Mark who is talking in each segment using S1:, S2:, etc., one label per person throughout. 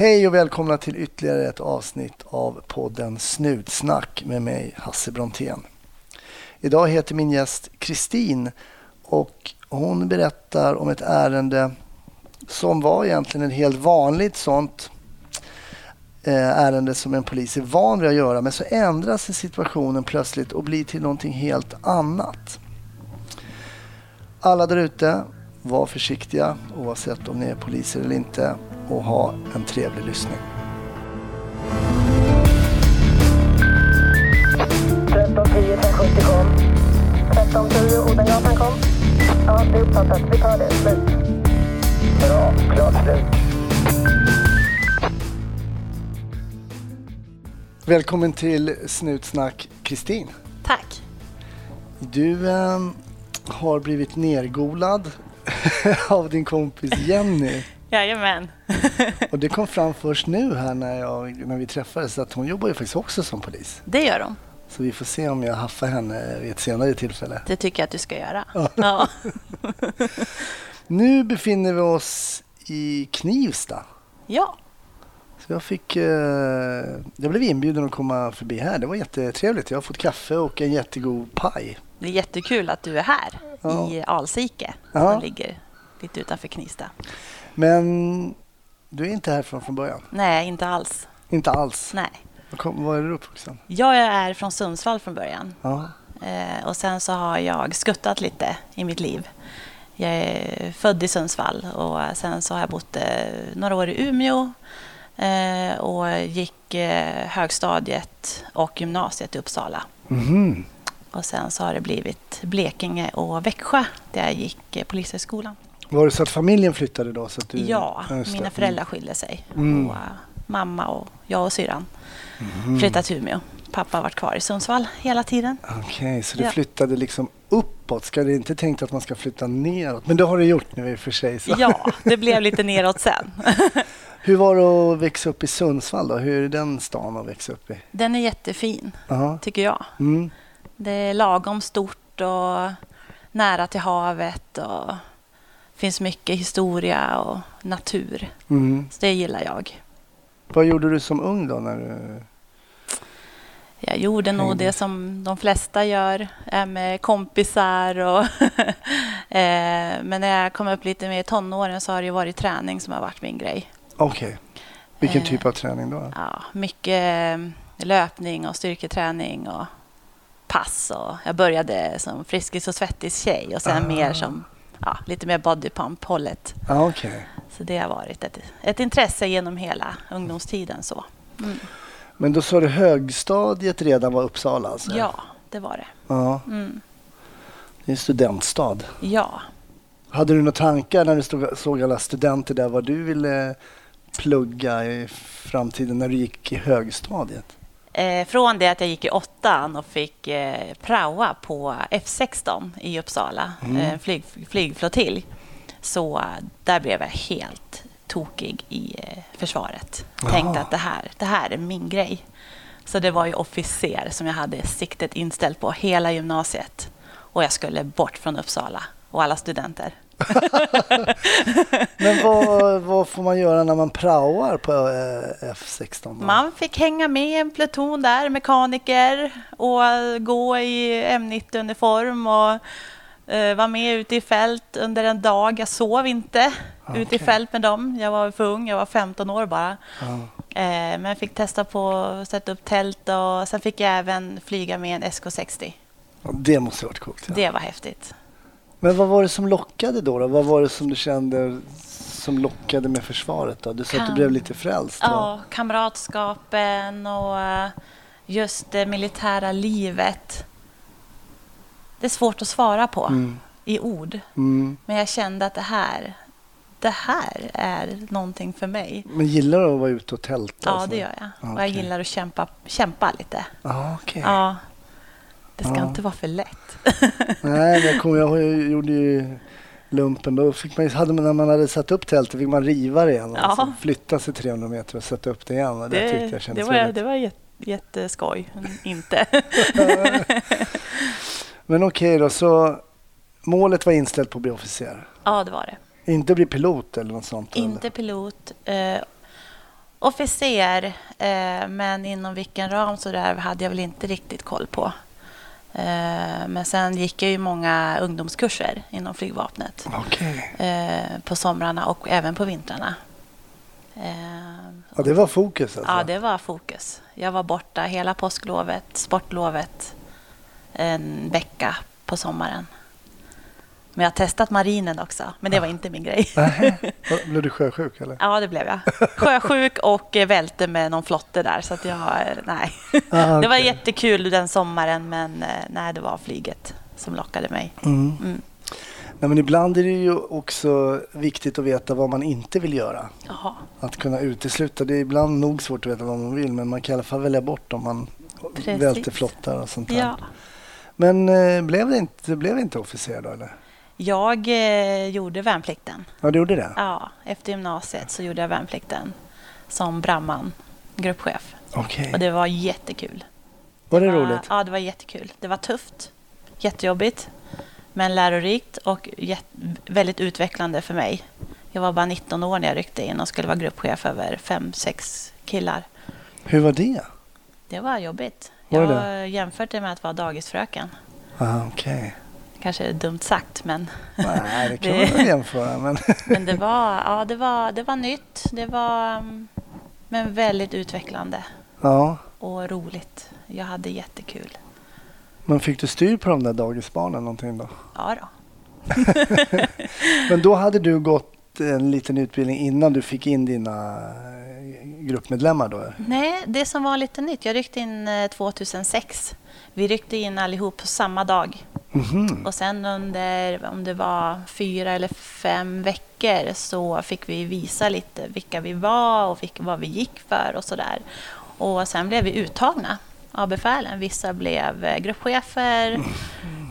S1: Hej och välkomna till ytterligare ett avsnitt av podden Snutsnack med mig, Hasse Brontén. Idag heter min gäst Kristin och hon berättar om ett ärende som var egentligen ett helt vanligt sånt eh, ärende som en polis är van vid att göra. Men så ändras situationen plötsligt och blir till någonting helt annat. Alla där ute, var försiktiga oavsett om ni är poliser eller inte och ha en trevlig lyssning.
S2: 1310 1070 kom. 1310 Odengatan kom. Ja, det är uppfattat. Vi tar det. Slut. Bra. Klart slut.
S1: Välkommen till Snutsnack Kristin.
S3: Tack.
S1: Du eh, har blivit nergolad av din kompis Jenny.
S3: Jajamän.
S1: Och det kom fram först nu här när, jag, när vi träffades att hon jobbar ju faktiskt också som polis.
S3: Det gör de.
S1: Så vi får se om jag haffar henne vid ett senare tillfälle.
S3: Det tycker jag att du ska göra. Ja.
S1: Nu befinner vi oss i Knivsta.
S3: ja.
S1: Så jag, fick, eh, jag blev inbjuden att komma förbi här. Det var jättetrevligt. Jag har fått kaffe och en jättegod paj.
S3: Det är jättekul att du är här
S1: Ja.
S3: i Alsike som ligger lite utanför Knivsta.
S1: Men du är inte härifrån från början?
S3: Nej, inte alls.
S1: Inte alls?
S3: Nej.
S1: Var kom- Var är du uppvuxen?
S3: Jag är från Sundsvall från början.
S1: Ja.
S3: Eh, och sen så har jag skuttat lite i mitt liv. Jag är född i Sundsvall och sen så har jag bott eh, några år i Umeå eh, och gick högstadiet och gymnasiet i Uppsala.
S1: Mhm.
S3: Och sen så har det blivit Blekinge och Växjö där jag gick Polishögskolan.
S1: Var det så att familjen flyttade då? Så att du...
S3: Ja, mina föräldrar skilde sig.
S1: Mm.
S3: Och, eh, mamma och jag och syrran
S1: Mhm.
S3: flyttade till Umeå. Pappa har varit kvar i Sundsvall hela tiden.
S1: Okej, så du
S3: Ja.
S1: flyttade liksom uppåt. Ska det inte tänkt att man ska flytta neråt? Men det har du gjort nu i och för sig. Så.
S3: Ja, det blev lite neråt sen.
S1: Hur var det att växa upp i Sundsvall då? Hur är den stan att växa upp i?
S3: Den är jättefin,
S1: Ja.
S3: tycker jag.
S1: Mm.
S3: Det är lagom stort och nära till havet och finns mycket historia och natur.
S1: Mm.
S3: Så det gillar jag.
S1: Vad gjorde du som ung då? När du...
S3: Jag gjorde nog det som de flesta gör, med kompisar och eh, Men när jag kom upp lite mer i tonåren så har det varit träning som har varit min grej.
S1: Okej. Vilken
S3: Eh.
S1: typ av träning då?
S3: Ja, mycket eh, löpning och styrketräning och pass. Och jag började som Friskis och Svettis-tjej och sen
S1: Ah.
S3: mer som ja, lite mer bodypump-hållet.
S1: Ja, okej.
S3: Så det har varit ett, ett intresse genom hela ungdomstiden. så. Mm.
S1: Men då sa du högstadiet redan var Uppsala alltså?
S3: Ja, det var det.
S1: ja.
S3: Mm.
S1: Det är en studentstad.
S3: Ja.
S1: Hade du några tankar när du stod, såg alla studenter där vad du ville plugga i framtiden när du gick i högstadiet?
S3: Eh, från det att jag gick i åttan och fick eh, praoa på F16 i Uppsala,
S1: Mm.
S3: eh, flyg, flygflottilj, så där blev jag helt tokig i eh, försvaret.
S1: Jaha.
S3: Tänkte att det här, det här är min grej. Så det var ju officer som jag hade siktet inställt på hela gymnasiet. Och jag skulle bort från Uppsala och alla studenter.
S1: Men vad, vad får man göra när man praoar på eh, F16? Då?
S3: Man fick hänga med en pluton där, mekaniker, och gå i M90-uniform och eh, vara med ute i fält under en dag. Jag sov inte ute i fält med dem. Jag var för ung, jag var 15 år bara. Eh, men jag fick testa på att sätta upp tält och sen fick jag även flyga med en SK60.
S1: Ja, Det måste ha varit coolt. Ja.
S3: Det var häftigt.
S1: Men vad var det som lockade då, då? Vad var det som du kände som lockade med försvaret? Då? Du sa att du blev lite frälst.
S3: Ja, kamratskapen och eh, just det militära livet. Det är svårt att svara på
S1: Mm.
S3: i ord.
S1: Mm.
S3: Men jag kände att det här, det här är någonting för mig.
S1: Men gillar du att vara ute och tälta? och
S3: Ja, det gör jag. Och
S1: Okej.
S3: jag gillar att kämpa, kämpa lite.
S1: Ja, okej.
S3: Ja. Det ska
S1: Ja.
S3: inte vara för lätt.
S1: Nej, jag, kommer, jag gjorde ju lumpen. Då fick man, hade man, när man hade satt upp tältet fick man riva det igen.
S3: Ja.
S1: Alltså, flytta sig 300 meter och sätta upp det igen. Och det, tyckte jag
S3: det,
S1: kändes
S3: var,
S1: väldigt...
S3: det var jätte, jätteskoj. Inte.
S1: Men okej då, så målet var inställt på att bli officer?
S3: ja, det var det.
S1: Inte bli pilot eller något sånt?
S3: Inte pilot. Eh, officer, eh, men inom vilken ram så där hade jag väl inte riktigt koll på. Eh, men sen gick jag ju många ungdomskurser inom flygvapnet
S1: Okej.
S3: eh, på somrarna och även på vintrarna. Eh,
S1: Ja, det var fokus alltså?
S3: Ja, det var fokus. Jag var borta hela påsklovet, sportlovet, en vecka på sommaren. Men jag har testat marinen också, men det var inte min grej.
S1: Blev du sjösjuk eller?
S3: Ja, det blev jag. Sjösjuk och eh, välte med någon flotte där, så att jag... Nej.
S1: Ah,
S3: Det var jättekul den sommaren, men eh, nej, det var flyget som lockade mig.
S1: Mm.
S3: Mm.
S1: Nej, men ibland är det ju också viktigt att veta vad man inte vill göra.
S3: Jaha.
S1: Att kunna utesluta. Det är ibland nog svårt att veta vad man vill men man kan i alla fall välja bort om man
S3: Precis.
S1: välter flottar och sånt där.
S3: Ja.
S1: Men eh, blev det inte, blev det inte officer då eller?
S3: Jag eh, gjorde värnplikten.
S1: Ja, du gjorde det?
S3: Ja, efter gymnasiet så gjorde jag värnplikten som brandman, gruppchef.
S1: Okej.
S3: Och det var jättekul.
S1: Var det
S3: var,
S1: roligt?
S3: Ja, det var jättekul. Det var tufft, jättejobbigt, men lärorikt och jät- väldigt utvecklande för mig. Jag var bara 19 år när jag ryckte in och skulle vara gruppchef över fem, sex killar.
S1: Hur var det?
S3: Det var jobbigt.
S1: Var
S3: Jag
S1: det
S3: jämfört det med att vara dagisfröken.
S1: Ah, Okej.
S3: Kanske är dumt sagt, men,
S1: Nej, det kan
S3: Det-
S1: man väl jämföra. Men
S3: men det, var, ja, det, var, det var nytt. Det var mm, men väldigt utvecklande
S1: ja,
S3: och roligt. Jag hade jättekul.
S1: men fick du styr på de där dagisbarnen någonting då?
S3: Ja då.
S1: Men då hade du gått en liten utbildning innan du fick in dina eh, gruppmedlemmar då?
S3: Nej, det som var lite nytt. Jag ryckte in eh, 2006. Vi ryckte in allihop på samma dag.
S1: Mhm.
S3: Och sen under, om det var fyra eller fem veckor så fick vi visa lite vilka vi var och vilka, vad vi gick för och sådär. Och sen blev vi uttagna av befälen. Vissa blev eh, gruppchefer,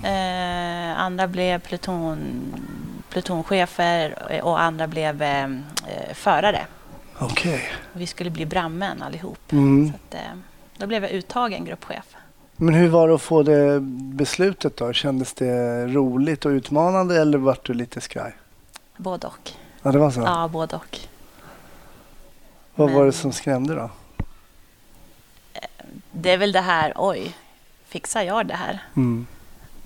S3: eh, andra blev pluton, plutonchefer och andra blev eh, eh, förare.
S1: Okej.
S3: Vi skulle bli brandmän allihop.
S1: Mm.
S3: Så att, eh, då blev jag uttagen gruppchef.
S1: Men hur var det att få det beslutet då? Kändes det roligt och utmanande eller vart du lite skraj?
S3: Både och.
S1: Ja, det var så?
S3: Ja, både och.
S1: Vad var
S3: men-
S1: det som skrämde då?
S3: Det är väl det här, oj, fixar jag det här?
S1: Mm.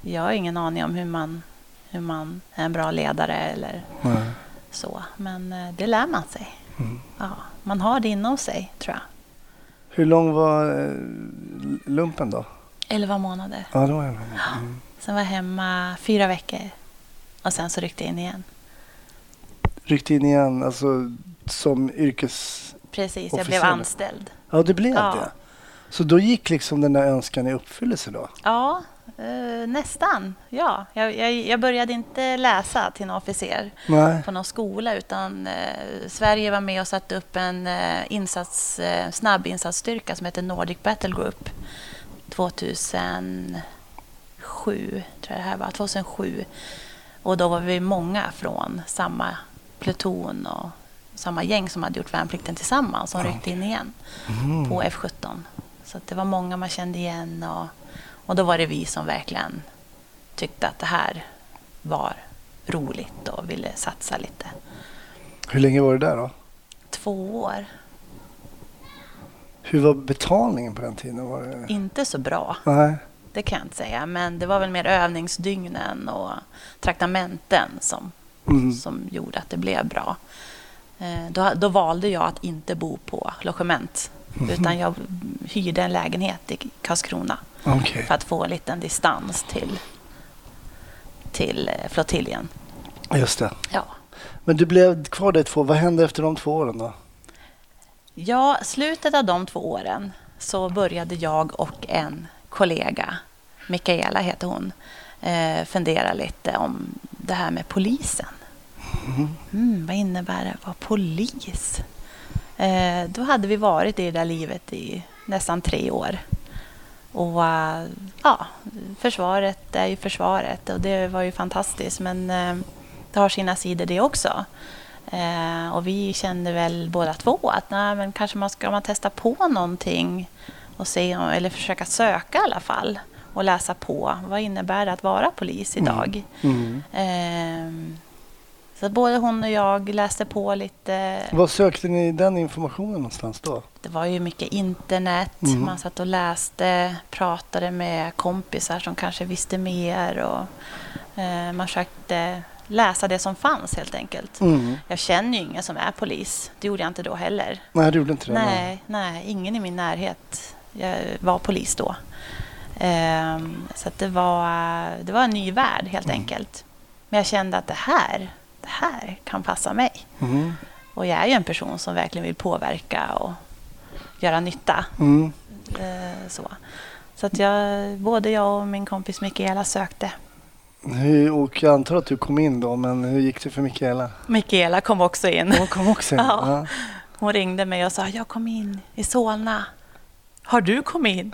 S3: Jag har ingen aning om hur man, hur man är en bra ledare eller
S1: Nej.
S3: så. Men eh, det lär man sig.
S1: Mm.
S3: Ja, man har det inom sig, tror jag.
S1: Hur lång var eh, lumpen då?
S3: Elva månader.
S1: Ja, det var en mm.
S3: Sen var jag hemma fyra veckor. Och sen så ryckte jag in igen.
S1: Ryckte in igen, alltså som yrkes...
S3: Precis, jag blev anställd.
S1: Ja, det blev
S3: Ja.
S1: det. Så då gick liksom den där önskan i uppfyllelse då?
S3: Ja, eh, nästan. Ja, jag, jag, jag började inte läsa till en officer.
S1: Nej.
S3: på någon skola utan eh, Sverige var med och satte upp en eh, insats, eh, snabbinsatsstyrka som heter Nordic Battle Group 2007, tror jag det här var, 2007. Och då var vi många från samma pluton och samma gäng som hade gjort värnplikten tillsammans som
S1: Ja,
S3: ryckte in igen
S1: Mm.
S3: på F17. Så det var många man kände igen och, och då var det vi som verkligen tyckte att det här var roligt och ville satsa lite.
S1: Hur länge var det där då?
S3: Två år,
S1: Hur var betalningen på den tiden? Var det...
S3: inte så bra,
S1: Nej.
S3: det kan jag inte säga. Men det var väl mer övningsdygnen och traktamenten som,
S1: Mm.
S3: som gjorde att det blev bra. Eh, Då, då valde jag att inte bo på logement. Utan jag hyrde en lägenhet i Karlskrona
S1: Okej.
S3: för att få en liten distans till, till eh, flottiljen.
S1: Just det.
S3: Ja.
S1: Men du blev kvar där två. Vad hände efter de två åren då?
S3: Ja, slutet av de två åren så började jag och en kollega, Mikaela heter hon, eh, fundera lite om det här med polisen. Mm, vad innebär det att vara polis? Eh, då hade vi varit i det där livet i nästan tre år. Och eh, ja, försvaret är ju försvaret och det var ju fantastiskt men det har sina sidor det också. Eh, och vi kände väl båda två att nej, men kanske man ska man testa på någonting och se eller försöka söka i alla fall och läsa på. Vad innebär det att vara polis idag?
S1: Mm.
S3: Ehm, Så både hon och jag läste på lite.
S1: Var sökte ni den informationen någonstans då?
S3: Det var ju mycket internet.
S1: Mm.
S3: Man satt och läste, pratade med kompisar som kanske visste mer. Och, eh, man försökte läsa det som fanns helt enkelt.
S1: Mm.
S3: Jag känner ju ingen som är polis. Det gjorde jag inte då heller.
S1: Nej, du gjorde inte det?
S3: Nej, nej, ingen i min närhet jag var polis då. Ehm, så det, var, det var en ny värld helt
S1: Mm.
S3: enkelt. Men jag kände att det här, det här kan passa mig.
S1: Mm.
S3: Och jag är ju en person som verkligen vill påverka och göra nytta. Eh, så så att jag, både jag och min kompis Mikaela sökte.
S1: Hur, och jag antar att du kom in då, men hur gick det för Mikaela?
S3: Mikaela kom också in.
S1: Hon kom också in?
S3: Ja.
S1: Ja.
S3: Hon ringde mig och sa jag kom in i Solna. Har du kommit in?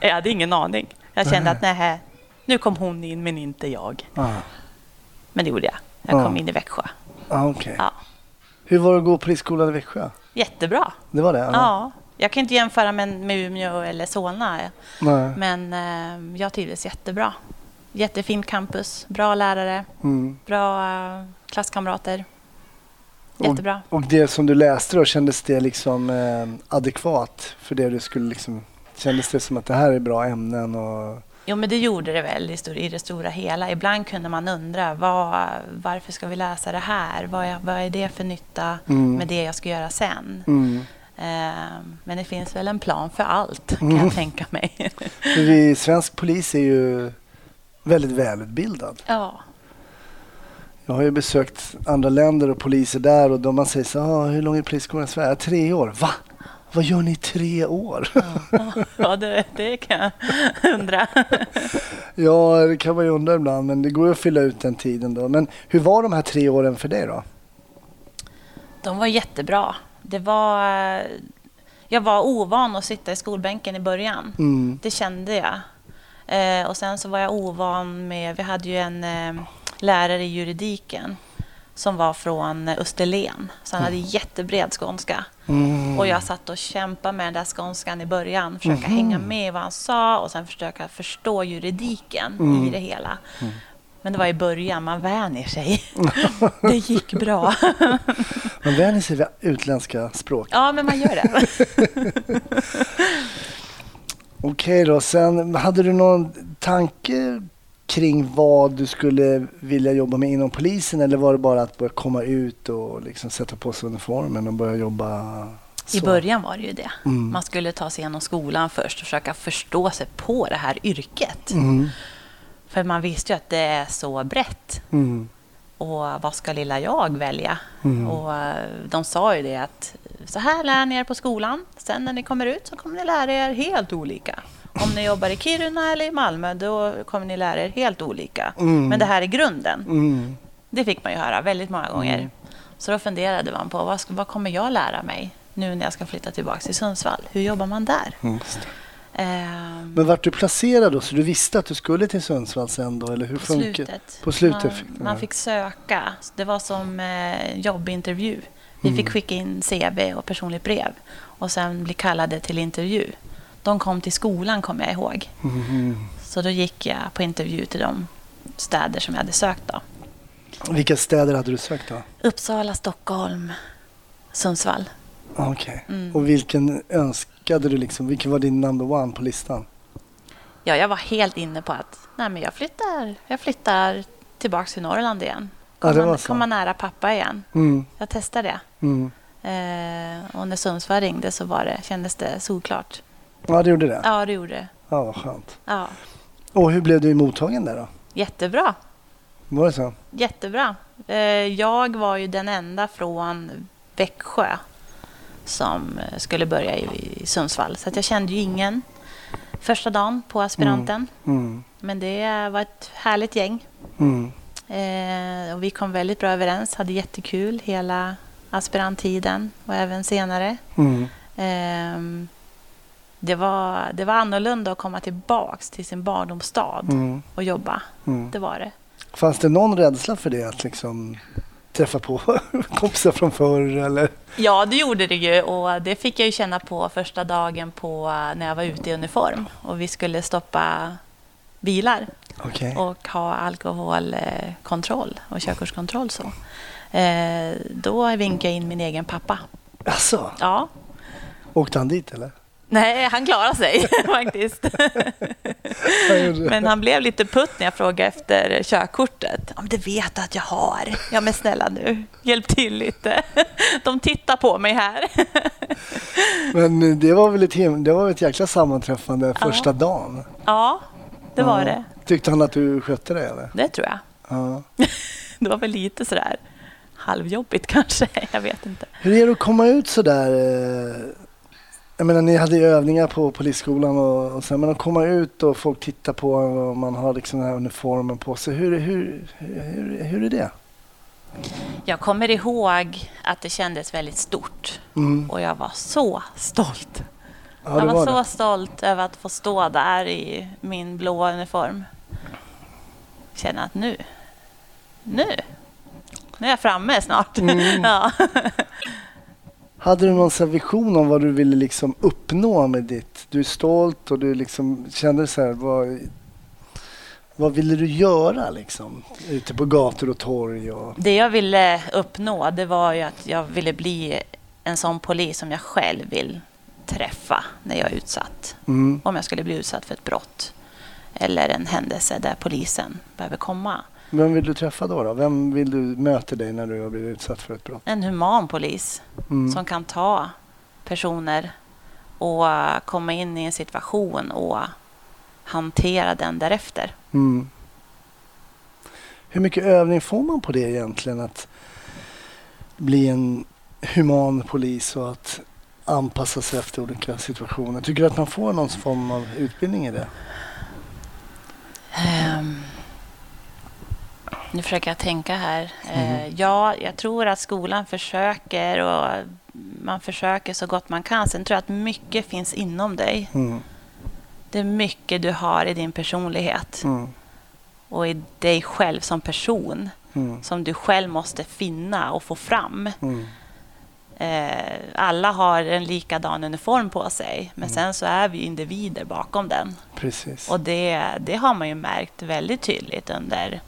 S3: Jag hade ingen aning. Jag kände att nej, nu kom hon in men inte jag.
S1: Ah.
S3: Men det gjorde jag. Jag
S1: Ja.
S3: kom in i Växjö.
S1: Ah, okej.
S3: Ja.
S1: Hur var det att gå på polisskolan i Växjö?
S3: Jättebra.
S1: Det var det?
S3: Ja. Jag kan inte jämföra med, med Umeå eller Solna.
S1: Nej.
S3: Men eh, jag trivdes jättebra. Jättefint campus, bra lärare,
S1: Mm.
S3: bra eh, klasskamrater. Jättebra.
S1: Och, och det som du läste då, kändes det liksom eh, adekvat för det du skulle liksom... Kändes det som att det här är bra ämnen och...
S3: Jo, men det gjorde det väl i, i det stora hela. Ibland kunde man undra vad, varför ska vi läsa det här? Vad är, vad är det för nytta
S1: Mm.
S3: med det jag ska göra sen?
S1: Mm.
S3: Eh, men det finns väl en plan för allt, kan
S1: Mm.
S3: jag tänka mig.
S1: Vi, svensk polis är ju väldigt välutbildad.
S3: ja.
S1: Jag har ju besökt andra länder och poliser där och man säger så ah, hur lång är polisskolan i Sverige? "Ja, Tre år. Va? Vad gör ni i tre år?
S3: ja, det, det kan jag undra.
S1: ja, det kan man ju undra ibland, men det går ju att fylla ut den tiden då. Men hur var de här tre åren för dig då?
S3: De var jättebra. Det var... Jag var ovan att sitta i skolbänken i början.
S1: Mm.
S3: Det kände jag. Eh, och sen så var jag ovan med... Vi hade ju en eh, lärare i juridiken som var från Österlen. Så han hade jättebred skånska.
S1: Mm.
S3: Och jag satt och kämpade med den där skånskan i början. Försöka hänga med i vad han sa och sen försöka förstå juridiken
S1: Mm.
S3: i det hela. Men det var i början, man vänjer sig. det gick bra.
S1: Man vänjer sig vid utländska språk.
S3: ja, men man gör det.
S1: Okej då, sen hade du någon tanke kring vad du skulle vilja jobba med inom polisen eller var det bara att börja komma ut och liksom sätta på sig uniformen och börja jobba så?
S3: I början var det ju det.
S1: Mm.
S3: Man skulle ta sig igenom skolan först och försöka förstå sig på det här yrket.
S1: Mm.
S3: För man visste ju att det är så brett.
S1: Mm.
S3: Och vad ska lilla jag välja?
S1: Mm.
S3: Och eh, de sa ju det att så här lär ni er på skolan. Sen när ni kommer ut så kommer ni lära er helt olika. Om ni jobbar i Kiruna eller i Malmö då kommer ni lära er helt olika.
S1: Mm.
S3: Men det här är grunden.
S1: Mm.
S3: Det fick man ju höra väldigt många gånger.
S1: Mm.
S3: Så då funderade man på vad, ska, vad kommer jag lära mig nu när jag ska flytta tillbaka till Sundsvall? Hur jobbar man där?
S1: Mm.
S3: Ehm,
S1: Men vart du placerad då? Så du visste att du skulle till Sundsvall sen då? Eller hur
S3: på
S1: funkar
S3: slutet.
S1: På slutet
S3: man,
S1: fick
S3: man fick söka. Det var som eh, jobbintervju. Vi
S1: Mm.
S3: fick skicka in CV och personligt brev och sen bli kallade till intervju. De kom till skolan, kommer jag ihåg.
S1: Mhm.
S3: Så då gick jag på intervju till de städer som jag hade sökt. Då.
S1: Vilka städer hade du sökt då?
S3: Uppsala, Stockholm, Sundsvall.
S1: Okej.
S3: Mm.
S1: Och vilken önskade du liksom? Vilken var din number one på listan?
S3: Ja, jag var helt inne på att nej, men jag, flyttar, jag flyttar tillbaka till Norrland igen.
S1: Ja,
S3: Komma,
S1: så.
S3: komma nära pappa igen.
S1: Mm.
S3: Jag testar det.
S1: Mm.
S3: Eh, och när Sundsvall ringde så var det, kändes det solklart.
S1: Ja, det gjorde det?
S3: Ja, det gjorde det.
S1: Ja, vad skönt.
S3: Ja,
S1: Och hur blev du mottagen där då?
S3: jättebra.
S1: Var det så?
S3: Jättebra. Eh, jag var ju den enda från Växjö som eh, skulle börja i, i Sundsvall. Så att jag kände ju ingen första dagen på aspiranten.
S1: Mm.
S3: Men det var ett härligt gäng.
S1: Mm.
S3: Eh, och vi kom väldigt bra överens, hade jättekul hela aspiranttiden och även senare.
S1: Mm.
S3: Ehm, det, var, det var annorlunda att komma tillbaks till sin barndomsstad
S1: Mm.
S3: och jobba.
S1: Mm.
S3: Det var det.
S1: Fanns det någon rädsla för det? Att liksom träffa på kompisar från förr eller?
S3: Ja, det gjorde det ju och det fick jag ju känna på första dagen på när jag var ute i uniform och vi skulle stoppa bilar.
S1: Okej.
S3: och ha alkoholkontroll och körkortskontroll. Så. Eh, då vinkade jag in min egen pappa.
S1: Alltså,
S3: Ja,
S1: åkte han dit eller?
S3: Nej, han klarade sig faktiskt. Men han blev lite putt när jag frågade efter körkortet. Ja, men det vet du att jag har. Ja, men snälla nu, hjälp till lite. De tittar på mig här.
S1: Men det var väl ett, him- det var ett jäkla sammanträffande första dagen?
S3: Ja, det var
S1: Ja.
S3: det.
S1: Tyckte han att du skötte det eller?
S3: Det tror jag.
S1: Ja.
S3: Det var väl lite sådär halvjobbigt kanske. Jag vet inte.
S1: Hur är det att komma ut så där? eh, Jag menar, ni hade ju övningar på polisskolan och, och sen, men att komma ut och folk tittar på en och man har liksom den här uniformen på sig. Hur, hur, hur, hur är det?
S3: Jag kommer ihåg att det kändes väldigt stort
S1: Mm.
S3: och jag var så stolt.
S1: Ja,
S3: jag var,
S1: var
S3: så
S1: det.
S3: stolt över att få stå där i min blå uniform. Känna att nu, nu, nu är jag framme snart.
S1: Mm.
S3: Ja.
S1: Hade du någon vision om vad du ville liksom uppnå med ditt... Du är stolt och du liksom kände så här, vad, vad ville du göra liksom? Ute på gator och torg och...
S3: Det jag ville uppnå det var ju att jag ville bli en sån polis som jag själv vill träffa när jag är utsatt.
S1: Mm.
S3: Om jag skulle bli utsatt för ett brott eller en händelse där polisen behöver komma.
S1: Vem vill du träffa då, då? Vem vill du möta dig när du har blivit utsatt för ett brott?
S3: En human polis
S1: Mm.
S3: som kan ta personer och komma in i en situation och hantera den därefter.
S1: Mm. Hur mycket övning får man på det egentligen? Att bli en human polis och att anpassa sig efter olika situationer. Tycker du att man får någon form av utbildning i det?
S3: Ehm, nu försöker jag tänka här. Eh, ja, jag tror att skolan försöker och man försöker så gott man kan. Sen tror jag att mycket finns inom dig.
S1: Mm.
S3: Det är mycket du har i din personlighet
S1: Mm.
S3: och i dig själv som person
S1: Mm.
S3: som du själv måste finna och få fram.
S1: Mm.
S3: Eh, alla har en likadan uniform på sig, men sen så är vi individer bakom den.
S1: Precis.
S3: Och det, det har man ju märkt väldigt tydligt under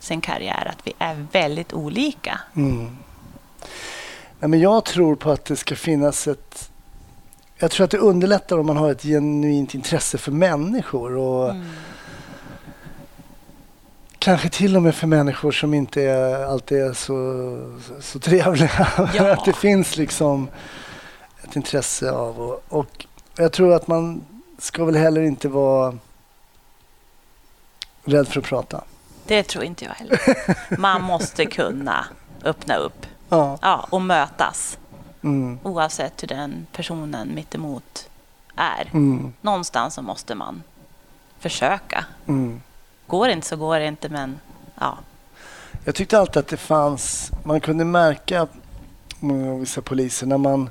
S3: sin karriär, att vi är väldigt olika.
S1: Mm. Nej, men jag tror på att det ska finnas ett... Jag tror att det underlättar om man har ett genuint intresse för människor. Och
S3: Mm.
S1: Kanske till och med för människor som inte är, alltid är så, så trevliga.
S3: Ja.
S1: att det finns liksom ett intresse av. Och, och jag tror att man ska väl heller inte vara rädd för att prata.
S3: Det tror inte jag heller. Man måste kunna öppna upp
S1: Ja.
S3: ja, och mötas,
S1: Mm.
S3: oavsett hur den personen mittemot är.
S1: Mm.
S3: Någonstans så måste man försöka.
S1: Mm.
S3: Går det inte så går det inte, men ja.
S1: Jag tyckte alltid att det fanns, man kunde märka många av vissa poliser när man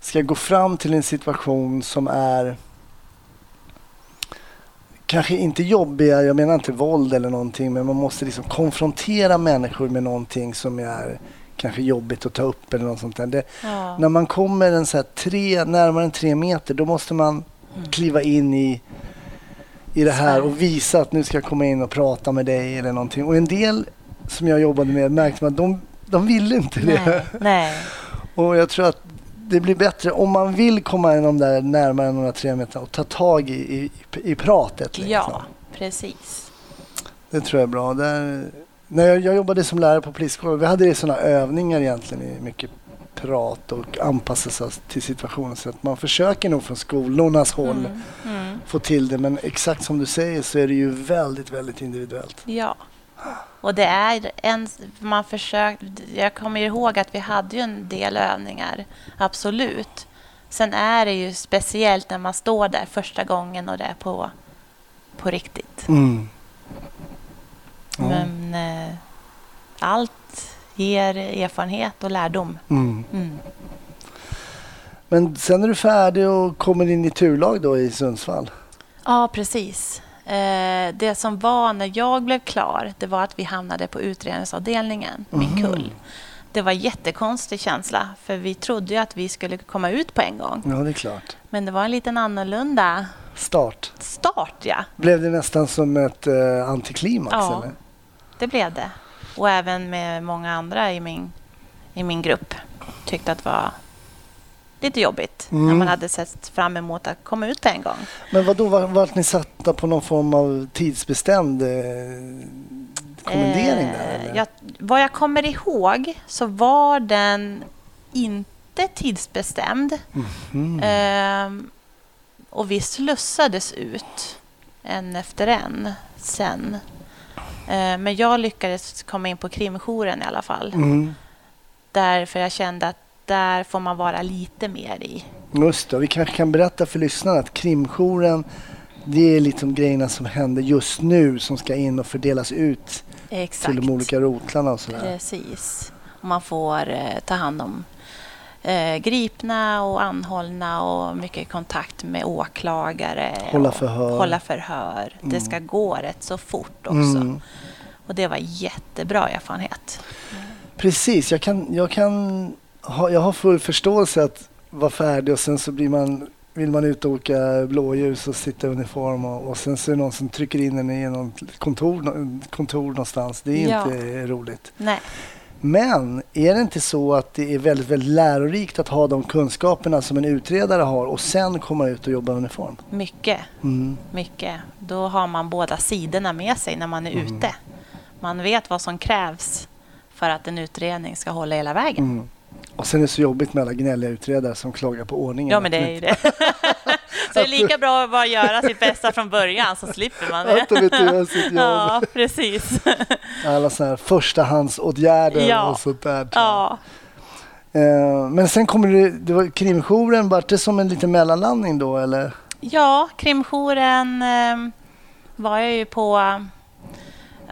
S1: ska gå fram till en situation som är kanske inte jobbiga, jag menar inte våld eller någonting, men man måste liksom konfrontera människor med någonting som är kanske jobbigt att ta upp eller något sånt där. Det,
S3: ja.
S1: när man kommer en så tre, närmare än tre meter, då måste man kliva in i, i det här och visa att nu ska jag komma in och prata med dig eller någonting. Och en del som jag jobbade med märkte man att de, de ville inte det.
S3: Nej, nej.
S1: Och jag tror att det blir bättre om man vill komma in de där närmare några tre meter och ta tag i, i, i pratet. Liksom.
S3: Ja, precis.
S1: Det tror jag är bra. Där, när jag, jag jobbade som lärare på polisskolan, vi hade sådana övningar egentligen i mycket prat och anpassa sig till situationen. Så att man försöker nog från skolornas håll
S3: Mm, mm.
S1: få till det. Men exakt som du säger så är det ju väldigt, väldigt individuellt.
S3: Ja. Och det är en... Man försökt, jag kommer ihåg att vi hade ju en del övningar, absolut. Sen är det ju speciellt när man står där första gången och det är på, på riktigt.
S1: Mm. Ja.
S3: Men eh, allt ger erfarenhet och lärdom.
S1: Mm.
S3: Mm.
S1: Men sen är du färdig och kommer in i turlag då i Sundsvall.
S3: Ja, precis. Eh, det som var när jag blev klar, det var att vi hamnade på utredningsavdelningen, min
S1: Mhm.
S3: kull. Det var en jättekonstig känsla, för vi trodde ju att vi skulle komma ut på en gång.
S1: Ja, det är klart.
S3: Men det var en liten annorlunda
S1: start.
S3: Start, ja.
S1: Blev det nästan som ett eh, antiklimax?
S3: Ja.
S1: Eller?
S3: Det blev det. Och även med många andra i min, i min grupp tyckte att det var lite jobbigt när
S1: Mm.
S3: man hade sett fram emot att komma ut en gång.
S1: Men vad då var, vart ni satta på någon form av tidsbestämd eh, kommendering där?
S3: Eh,
S1: Eller?
S3: jag, vad jag kommer ihåg så var den inte tidsbestämd.
S1: Mhm.
S3: Ehm, och vi slussades ut en efter en sen. Eh, men jag lyckades komma in på krimjouren i alla fall.
S1: Mm.
S3: Därför jag kände att där får man vara lite mer i.
S1: Just det, vi kanske kan berätta för lyssnarna att krimjouren det är liksom grejerna som händer just nu som ska in och fördelas ut
S3: Exakt.
S1: till de olika rotlarna och sådär.
S3: Precis. Man får eh, ta hand om eh, gripna och anhållna och mycket kontakt med åklagare.
S1: Hålla förhör.
S3: Hålla förhör. Det
S1: Mm.
S3: ska gå rätt så fort också.
S1: Mm.
S3: Och det var jättebra erfarenhet.
S1: Precis, jag kan, jag kan jag har full förståelse att vara färdig och sen så blir man, vill man ut och åka blåljus och sitta i uniform och, och sen så är det någon som trycker in en i något kontor, kontor någonstans. Det är
S3: Ja.
S1: inte roligt.
S3: Nej.
S1: Men är det inte så att det är väldigt, väldigt lärorikt att ha de kunskaperna som en utredare har och sen komma ut och jobba i uniform?
S3: Mycket,
S1: Mm.
S3: mycket. Då har man båda sidorna med sig när man är
S1: Mm.
S3: ute. Man vet vad som krävs för att en utredning ska hålla hela vägen.
S1: Mm. Och sen är det så jobbigt med alla gnälliga utredare som klagar på ordningen.
S3: Ja, men det är ju det. så det är lika bra att bara göra sitt bästa från början så slipper man det.
S1: Att de inte gör sitt jobb.
S3: Ja, precis.
S1: Alla sådana här förstahandsåtgärder
S3: Ja.
S1: och sånt där.
S3: Ja,
S1: Eh, men sen kommer det, det var krimjouren, vart det som en liten mellanlandning då eller?
S3: ja krimjouren eh, var jag ju på